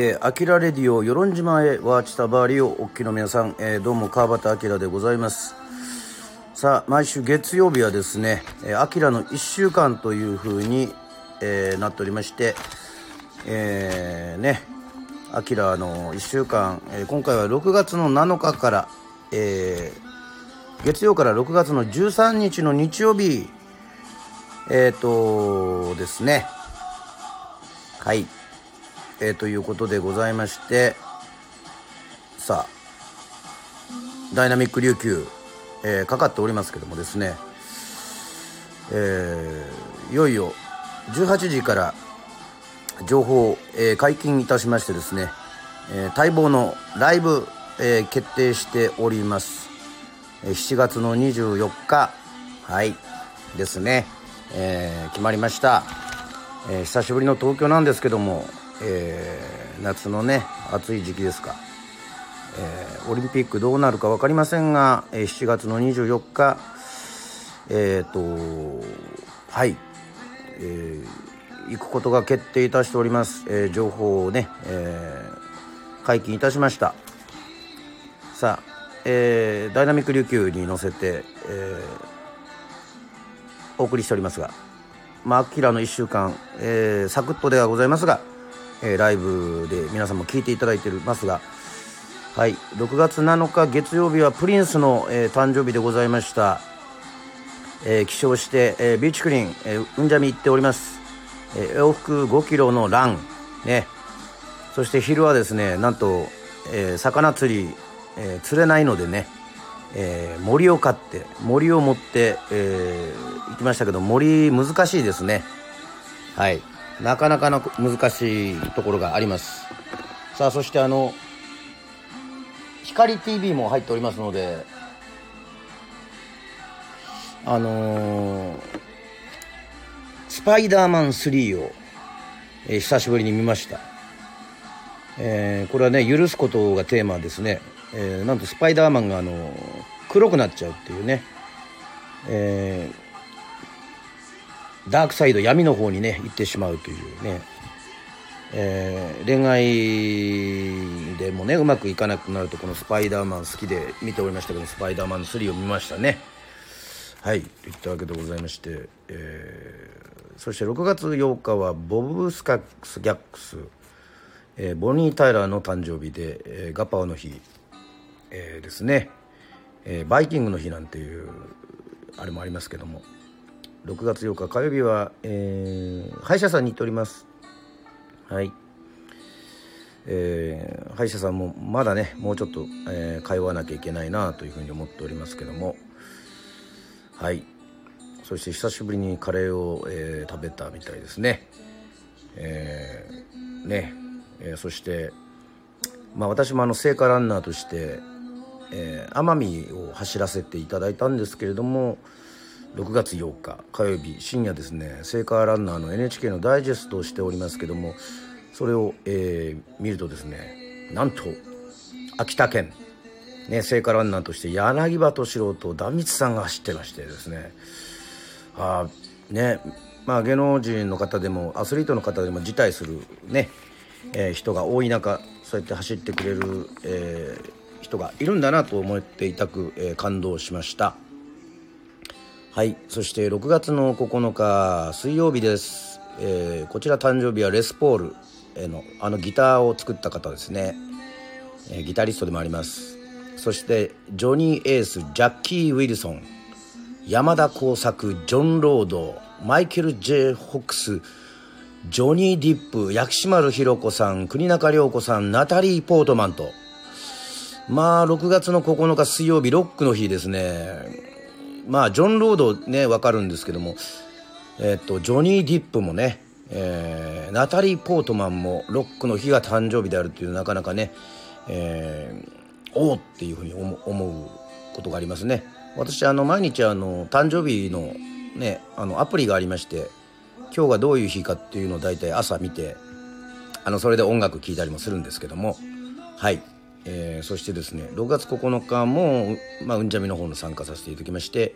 えー、アキラレディオ、与論島へワーチタバーリをおっきの皆さん、えー、どうも川端明でございます。さあ、毎週月曜日はですね、えー、アキラの1週間というふうに、えー、なっておりまして、えー、ね、アキラの1週間、えー、今回は6月の7日から、えー、月曜から6月の13日の日曜日、えっ、ー、とですね、はい。えー、ということでございまして、さあ、ダイナミック琉球、えー、かかっておりますけどもですね、えー、いよいよ18時から情報、えー、解禁いたしましてですね、えー、待望のライブ、えー、決定しております。えー、7月の24日、はい、ですね、えー、決まりました。えー、久しぶりの東京なんですけども、えー、夏のね暑い時期ですか、えー、オリンピックどうなるか分かりませんが、えー、7月の24日えっ、とはい、えー、行くことが決定いたしております、えー、情報をね、えー、解禁いたしました。さあ、えー、ダイナミック琉球に乗せて、えー、お送りしておりますがまあ、アキラの1週間、えー、サクッとではございますが、えー、ライブで皆さんも聞いていただいてますが、はい、6月7日月曜日はプリンスの、えー、誕生日でございました、えー、起床して、えー、ビーチクリーン、えー、うんじゃみ行っております、えー、往復5キロのラン、ね、そして昼はですねなんと、えー、魚釣り、えー、釣れないのでね、えー、森を買って森を持って、えー、行きましたけど森難しいですね。はい。なかなかの難しいところがあります。さあそしてあの光 TV も入っておりますのであのー、スパイダーマン3を、えー、久しぶりに見ました、えー、これはね許すことがテーマですね、えー、なんとスパイダーマンがあの、黒くなっちゃうっていうね、えーダークサイド闇の方にね行ってしまうというね、えー、恋愛でもねうまくいかなくなるとこのスパイダーマン好きで見ておりましたけどスパイダーマン3を見ましたね。はいといったわけでございまして、えー、そして6月8日はボブ・スカックス・ギャックス、えー、ボニー・タイラーの誕生日で、えー、ガパオの日、えー、ですね、えー、バイキングの日なんていうあれもありますけども。6月8日火曜日は、えー、歯医者さんに行っております。はい。えー、歯医者さんもまだねもうちょっと、えー、通わなきゃいけないなというふうに思っておりますけども。はい。そして久しぶりにカレーを、えー、食べたみたいですね。えー、ね、えー、そしてまあ私もあの聖火ランナーとして、えー、奄美を走らせていただいたんですけれども6月8日火曜日深夜ですね聖火ランナーの NHK のダイジェストをしておりますけどもそれを、えー、見るとですねなんと秋田県、ね、聖火ランナーとして柳葉敏郎と壇蜜さんが走ってましてですねあねまあ芸能人の方でもアスリートの方でも辞退するね、えー、人が多い中そうやって走ってくれる、えー、人がいるんだなと思っていたく、えー、感動しました。はい。そして6月の9日水曜日です、えー、こちら誕生日はレスポールへのあのギターを作った方ですね、えー、ギタリストでもあります。そしてジョニー・エースジャッキー・ウィルソン山田耕作ジョン・ロードマイケル・ジェ・ホックスジョニー・ディップ薬師丸ひろ子さん国中涼子さんナタリー・ポートマンと。まあ6月の9日水曜日ロックの日ですね。まあジョン・ロードね分かるんですけどもえっとジョニー・ディップもね、えー、ナタリー・ポートマンもロックの日が誕生日であるっていうなかなかね、えー、おおっていうふうに思うことがありますね。私あの毎日あの誕生日のねあのアプリがありまして今日がどういう日かっていうのを大体朝見てあのそれで音楽聴いたりもするんですけどもはい。えー、そしてですね6月9日も、まあ、うんじゃみの方の参加させていただきまして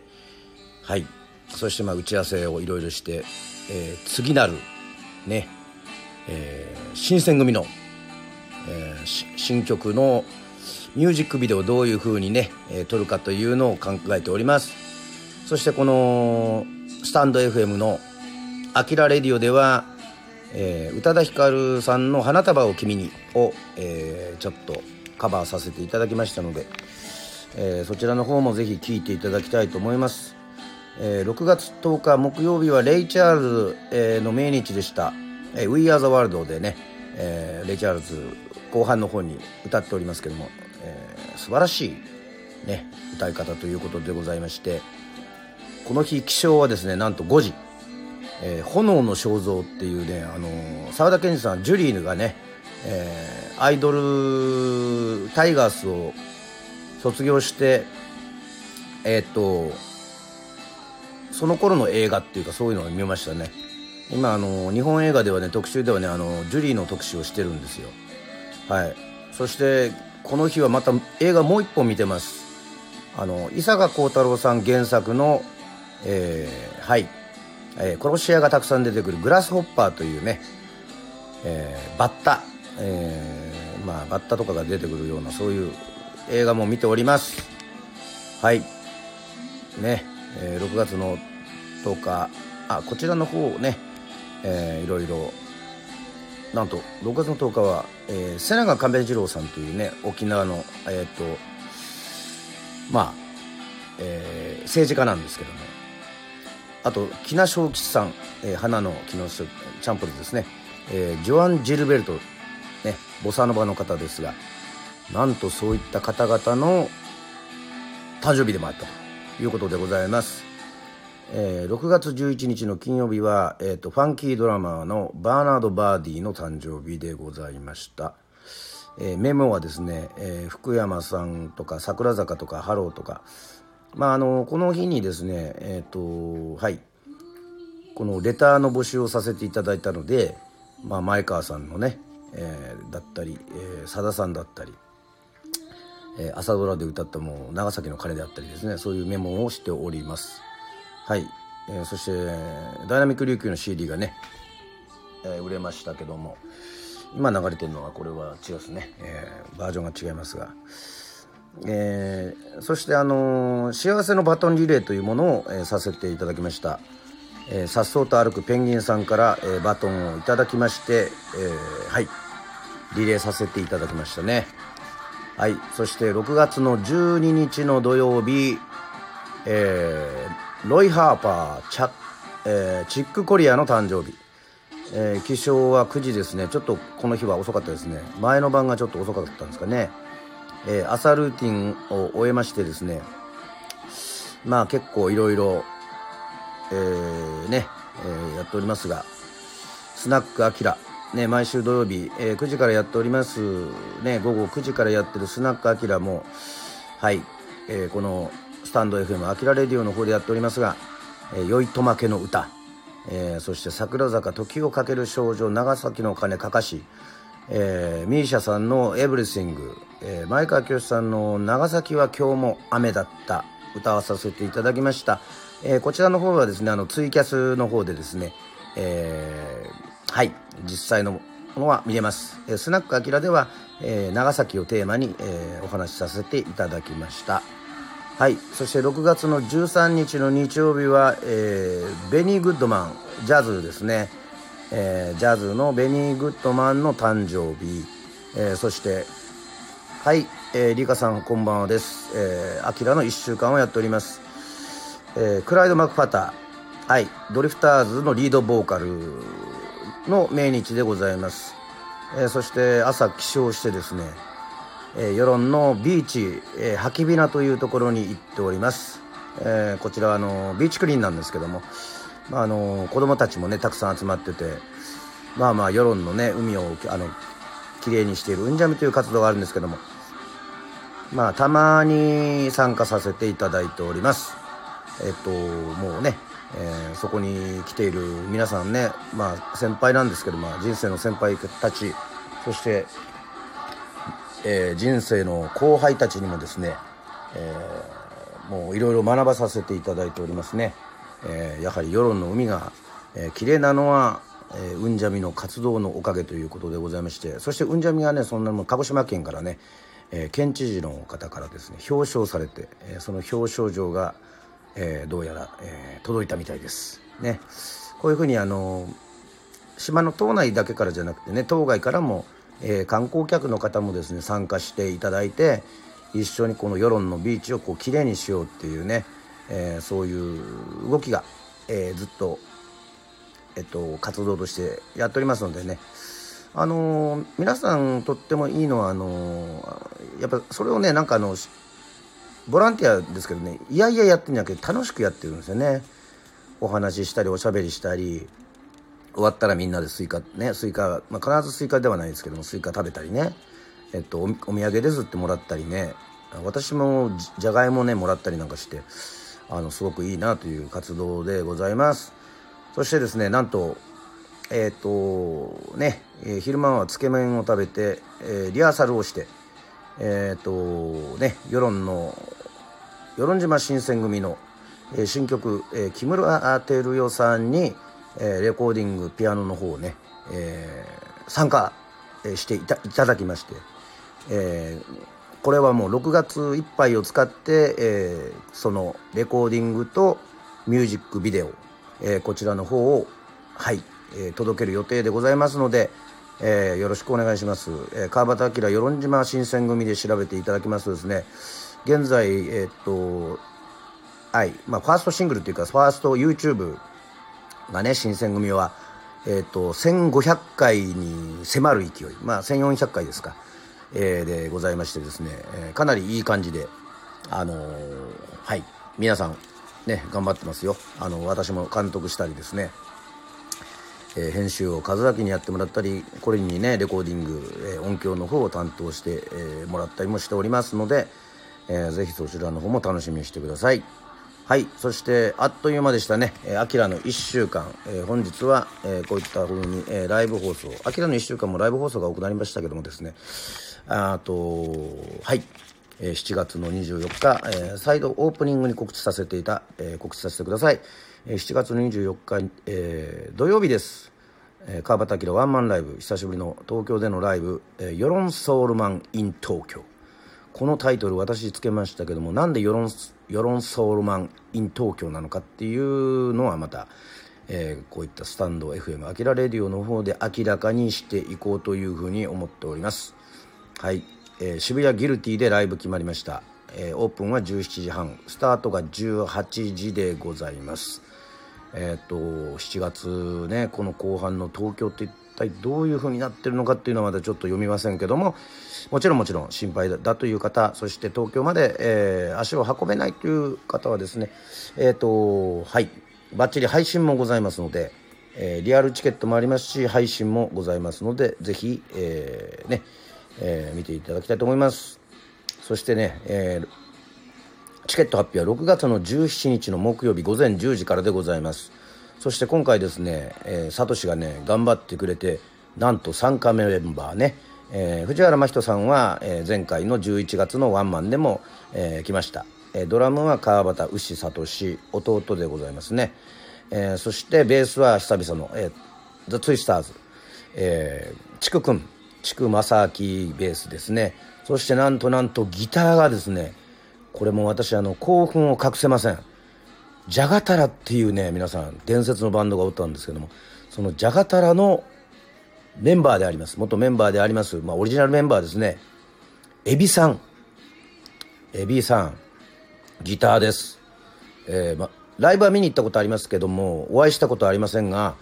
はい。そしてまあ打ち合わせをいろいろして、えー、次なるね、えー、新選組のえー、新曲のミュージックビデオをどういう風にね、えー、撮るかというのを考えております。そしてこのスタンド FM の「あきらレディオ」では、えー、宇多田ヒカルさんの「花束を君にを」えー、ちょっとカバーさせていただきましたので、えー、そちらの方もぜひ聴いていただきたいと思います、えー、6月10日木曜日はレイ・チャールズ、えー、の命日でした「えー、We Are the World」でね、えー、レイ・チャールズ後半の方に歌っておりますけども、えー、素晴らしい、ね、歌い方ということでございましてこの日起床はですねなんと5時「えー、炎の肖像」っていうねあの沢田研二さんジュリーヌがね、え、アイドルタイガースを卒業してえー、っとその頃の映画っていうかそういうのを見ましたね。今あの日本映画ではね特集ではねあのジュリーの特集をしてるんですよ。はい。そしてこの日はまた映画もう一本見てます。あの伊坂幸太郎さん原作のえー、はい、えー、殺し屋がたくさん出てくるグラスホッパーというね、えー、バッタ、えー、まあバッタとかが出てくるようなそういう映画も見ております。はい。ね、えー、6月の10日。あこちらの方ね、えー、いろいろ。なんと6月の10日は、えー、瀬長亀次郎さんというね沖縄のえっ、とまあ、えー、政治家なんですけども。あと木名正吉さん、えー、花の木のチャンプルですね、えー、ジョアン・ジルベルト、ボサノバの方ですがなんとそういった方々の誕生日でもあったということでございます、えー、6月11日の金曜日は、えーと、ファンキードラマーのバーナード・バーディの誕生日でございました。えー、メモはですね、えー、福山さんとか桜坂とかハローとかまあ、あのこの日にですね、えーとはい、このレターの募集をさせていただいたので、まあ、前川さんのね、えー、だったり、えー、さださんだったり、えー、朝ドラで歌ったもう長崎の鐘であったりですね。そういうメモをしております。はい、えー、そしてダイナミック琉球の CD がね、えー、売れましたけども今流れてるのはこれは違うですね、えー、バージョンが違いますが。えー、そしてあのー、幸せのバトンリレーというものを、えー、させていただきました。さっそうと歩くペンギンさんから、えー、バトンをいただきまして、えー、はい。リレーさせていただきましたね。はい。そして6月の12日の土曜日、えー、ロイ・ハーパーチャ、えー、チック・コリアの誕生日。えー、起床は9時ですね。ちょっとこの日は遅かったですね。前の晩がちょっと遅かったんですかね。えー、朝ルーティンを終えましてですね。まあ結構いろいろえー、ね、えー、やっておりますがスナックアキラ。ね、毎週土曜日、えー、9時からやっております、ね、午後9時からやってるスナックアキラも、はい、えー、このスタンド FM アキラレディオの方でやっておりますが、えー、酔いとまけの歌、えー、そして桜坂時をかける少女長崎の鐘かかし、えー、ミーシャさんの「エブリシング」えー、前川清さんの「長崎は今日も雨だった」歌わさせていただきました、えー、こちらの方はですねあのツイキャスの方でですね、えー、はい。実際のものは見れます、え、スナックあきらでは、えー、長崎をテーマに、えー、お話しさせていただきました。はい。そして6月の13日の日曜日は、えー、ベニー・グッドマンジャズですね。えー、ジャズのベニー・グッドマンの誕生日、えー、そしてはい、えー、リカさんこんばんはです。えー、アキラの1週間をやっております。えー、クライド・マクファター、はい、ドリフターズのリードボーカルの命日でございます。えー、そして朝起床してですね、えー、世論のビーチ、えー、ハキビナというところに行っております。えー、こちらはあのビーチクリーンなんですけども、まあ、あの子供たちもねたくさん集まっててまあまあ世論のね海をあのきれいにしているうんじゃみという活動があるんですけどもまあたまに参加させていただいておりますえっともうね、えー、そこに来ている皆さんねまあ先輩なんですけど、まあ、人生の先輩たちそして、えー、人生の後輩たちにもですね、えー、もういろいろ学ばさせていただいておりますね。え、やはり世論の海が、えー、綺麗なのはえー、うんじゃみの活動のおかげということでございましてそしてうんじゃみはねそんなも鹿児島県からね、えー、県知事の方からですね表彰されて、えー、その表彰状が、えー、どうやら、えー、届いたみたいです。ね。こういうふうにあの島の島内だけからじゃなくてね島外からも、えー、観光客の方もですね参加していただいて一緒にこの世論のビーチをこうきれいにしようっていうね、えー、そういう動きが、えー、ずっと、えっと、活動としてやっておりますのでね。あの、皆さんとってもいいのはあの、やっぱそれをねなんかあのボランティアですけどねいやいややってんじゃなくて楽しくやってるんですよね。お話ししたりおしゃべりしたり終わったらみんなでスイカねスイカ、まあ、必ずスイカではないですけどもスイカ食べたりね。えっとお土産ですってもらったりね。私もじゃがいもねもらったりなんかしてあのすごくいいなという活動でございます。そしてですねなんとえっ、とね、えー、昼間はつけ麺を食べて、えー、リハーサルをしてえっ、とね世論の与論島新選組の、え、新曲、え、木村照代さんに、え、レコーディングピアノの方をね、えー、参加していたいただきまして、えー、これはもう6月いっぱいを使って、えー、そのレコーディングとミュージックビデオ、え、こちらの方をはい、え、届ける予定でございますので、え、よろしくお願いします、え、川端明与論島新選組で調べていただきますとですね現在え、っとはい。まあファーストシングルというかファースト YouTube がね新選組はえーと、1500回に迫る勢い、まあ、1400回ですか、えー、でございましてですね、えー、かなりいい感じで、あのー、はい。皆さん、ね、頑張ってますよ。あの私も監督したりですね、えー、編集を数だけにやってもらったりこれにねレコーディング、え音響の方を担当して、えもらったりもしておりますので、えー、ぜひそちらの方も楽しみにしてください。はいそしてあっという間でしたね「あきらの1週間」えー、本日は、えー、こういったふうに、えー、ライブ放送「あきらの1週間」もライブ放送が多くなりましたけどもですね。あとはい、えー、7月の24日、えー、再度オープニングに告知させていた、えー、告知させてください、えー、7月の24日、えー、土曜日です。えー、川端明ワンマンライブ。久しぶりの東京でのライブ「えー、世論ソウルマン in 東京」このタイトル私つけましたけどもなんで世論世論ソウルマン in 東京なのかっていうのはまた、えー、こういったスタンド FM アキラレディオの方で明らかにしていこうというふうに思っております。はい、えー、渋谷ギルティでライブ決まりました、えー、オープンは17時半。スタートが18時でございます。えっ、と7月ねこの後半の東京って体どういうふうになってるのかっていうのはまだちょっと読みませんけどももちろんもちろん心配だという方そして東京まで、えー、足を運べないという方はですねえっ、ー、とはいバッチリ配信もございますので、えー、リアルチケットもありますし配信もございますのでぜひ、え、ね、え、見ていただきたいと思います。そしてね、え、チケット発表は6月の17日の木曜日午前10時からでございます。そして今回ですね、えー、サトシがね頑張ってくれてなんと3回目メンバーね、えー、藤原真人さんは、えー、前回の11月のワンマンでも、えー、来ました、えー、ドラムは川端牛聡弟でございますね、えー、そしてベースは久々の、えー、ザ・ツイスターズ、えー、ちくくんちくまさきベースですね。そしてなんとなんとギターがですねこれも私あの興奮を隠せません。ジャガタラっていうね皆さん伝説のバンドがおったんですけどもそのジャガタラのメンバーであります。元メンバーであります、まあ、オリジナルメンバーですね。エビさん。エビさん。ギターです、えーま、ライブは見に行ったことありますけどもお会いしたことはありませんが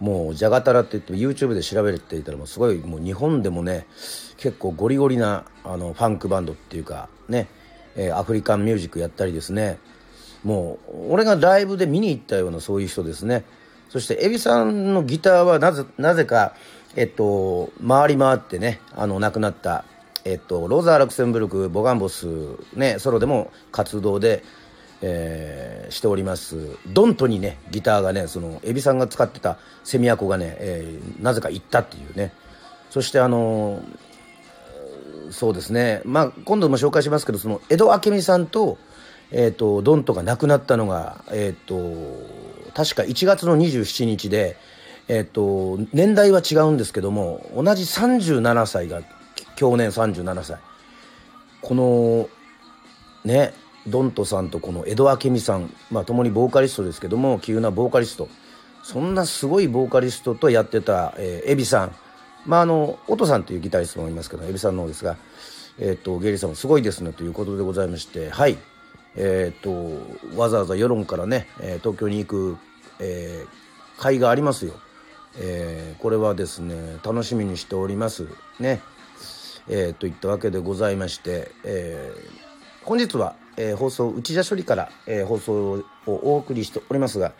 もうジャガタラって言って YouTube で調べていたらもうすごいもう日本でもね結構ゴリゴリなあのファンクバンドっていうかね、えー、アフリカンミュージックやったりですね。もう俺がライブで見に行ったようなそういう人ですね。そしてエビさんのギターはなぜなぜかえっと回り回ってねあの亡くなったえっとローザー・ラクセンブルクボガンボスねソロでも活動でえー、しております。ドントにねギターがねそのエビさんが使ってたセミアコがね、えー、なぜか行ったっていうね。そしてあのー、そうですね。まあ今度も紹介しますけどその江戸明美さんとえーと、ドントが亡くなったのが、えーと、確か1月の27日で、えっ、と年代は違うんですけども同じ37歳が去年37歳。このねドントさんとこの江戸明美さんまあ共にボーカリストですけども急なボーカリスト。そんなすごいボーカリストとやってた、えー、エビさん。まああの音さんというギタリストもいますけどエビさんの方ですがえっ、とゲイリーさんもすごいですねということでございましてはい。えっ、とわざわざ世論からね、え東京に行く、えー、会がありますよ。えー、これはですね楽しみにしております。ね。えー、といったわけでございまして、えー、本日は、えー、放送内田処理から、えー、放送をお送りしておりますが、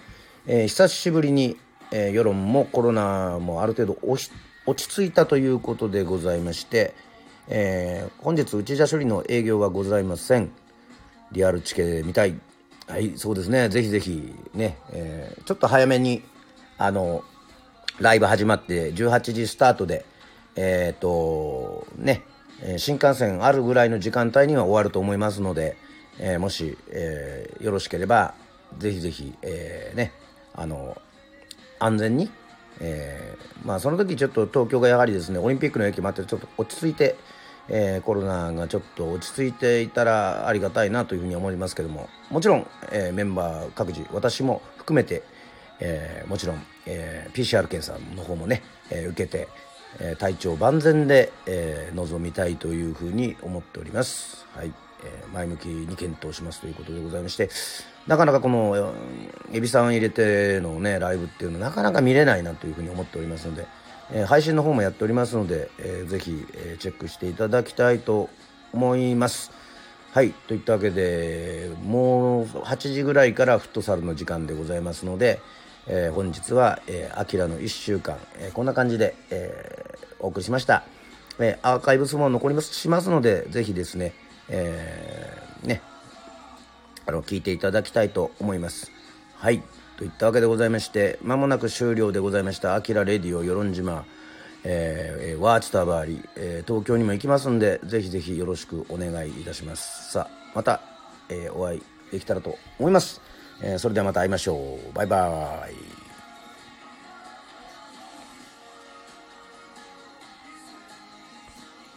えー、久しぶりに、えー、世論もコロナもある程度落ち着いたということでございまして、えー、本日内田処理の営業はございません。リアルチケ見たい。はいそうですね。ぜひぜひね、えー、ちょっと早めにあのライブ始まって18時スタートで、えっ、ー、と、ね、新幹線あるぐらいの時間帯には終わると思いますので、えー、もし、えー、よろしければ、ぜひぜひ、えー、ね、あの、安全に、えー、まあその時ちょっと東京がやはりですね、オリンピックの影響もあってちょっと落ち着いて、えー、コロナがちょっと落ち着いていたらありがたいなというふうに思いますけども、もちろん、えー、メンバー各自、私も含めて、えー、もちろん、えー、PCR 検査の方もね、えー、受けて、えー、体調万全で、えー、臨みたいというふうに思っております。はい。えー、前向きに検討しますということでございまして、なかなかこの、エビさん入れてのね、ライブっていうのはなかなか見れないなというふうに思っておりますので、えー、配信の方もやっておりますので、えー、ぜひ、えー、チェックしていただきたいと思います。はい。といったわけで、もう8時ぐらいからフットサルの時間でございますので、えー、本日は、えー、アキラの1週間、えー、こんな感じで、えー、お送りしました。えー、アーカイブスも残りますしますので、ぜひですね、えー、ね、あの、聞いていただきたいと思います。はい。といったわけでございまして、間もなく終了でございました、アキラレディオ与論島、えー、ワーチタバーリ、えー、東京にも行きますんで、ぜひぜひよろしくお願いいたします。さあ、また、えー、お会いできたらと思います。えー、それではまた会いましょう。バイバーイ。